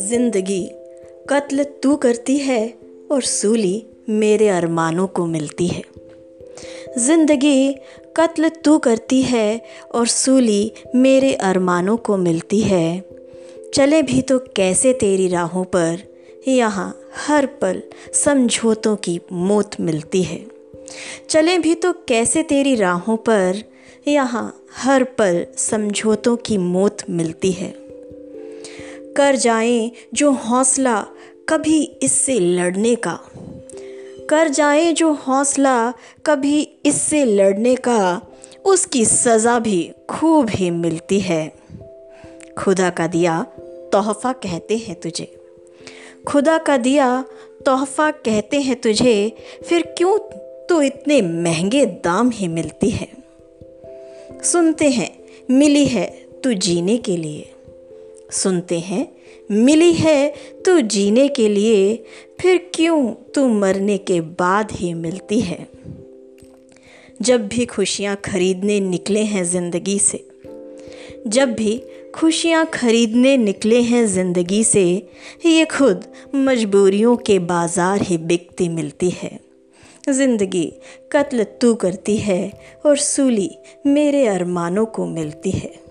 ज़िंदगी कत्ल तू करती है और सूली मेरे अरमानों को मिलती है। ज़िंदगी कत्ल तू करती है और सूली मेरे अरमानों को मिलती है। चले भी तो कैसे तेरी राहों पर, यहाँ हर पल समझौतों की मौत मिलती है। चले भी तो कैसे तेरी राहों पर यहाँ हर पल समझौतों की मौत मिलती है। कर जाएँ जो हौसला कभी इससे लड़ने का। कर जाएँ जो हौसला कभी इससे लड़ने का, उसकी सज़ा भी खूब ही मिलती है। खुदा का दिया तोहफ़ा कहते हैं तुझे। खुदा का दिया तोहफ़ा कहते हैं तुझे, फिर क्यों तो इतने महँगे दाम ही मिलती है? सुनते हैं, मिली है तू जीने के लिए। सुनते हैं, मिली है तू जीने के लिए, फिर क्यों तू मरने के बाद ही मिलती है? जब भी खुशियाँ खरीदने निकले हैं ज़िंदगी से, जब भी खुशियाँ खरीदने निकले हैं ज़िंदगी से, ये खुद मजबूरियों के बाज़ार ही बिकती मिलती है। ज़िंदगी कत्ल तू करती है और सूली मेरे अरमानों को मिलती है।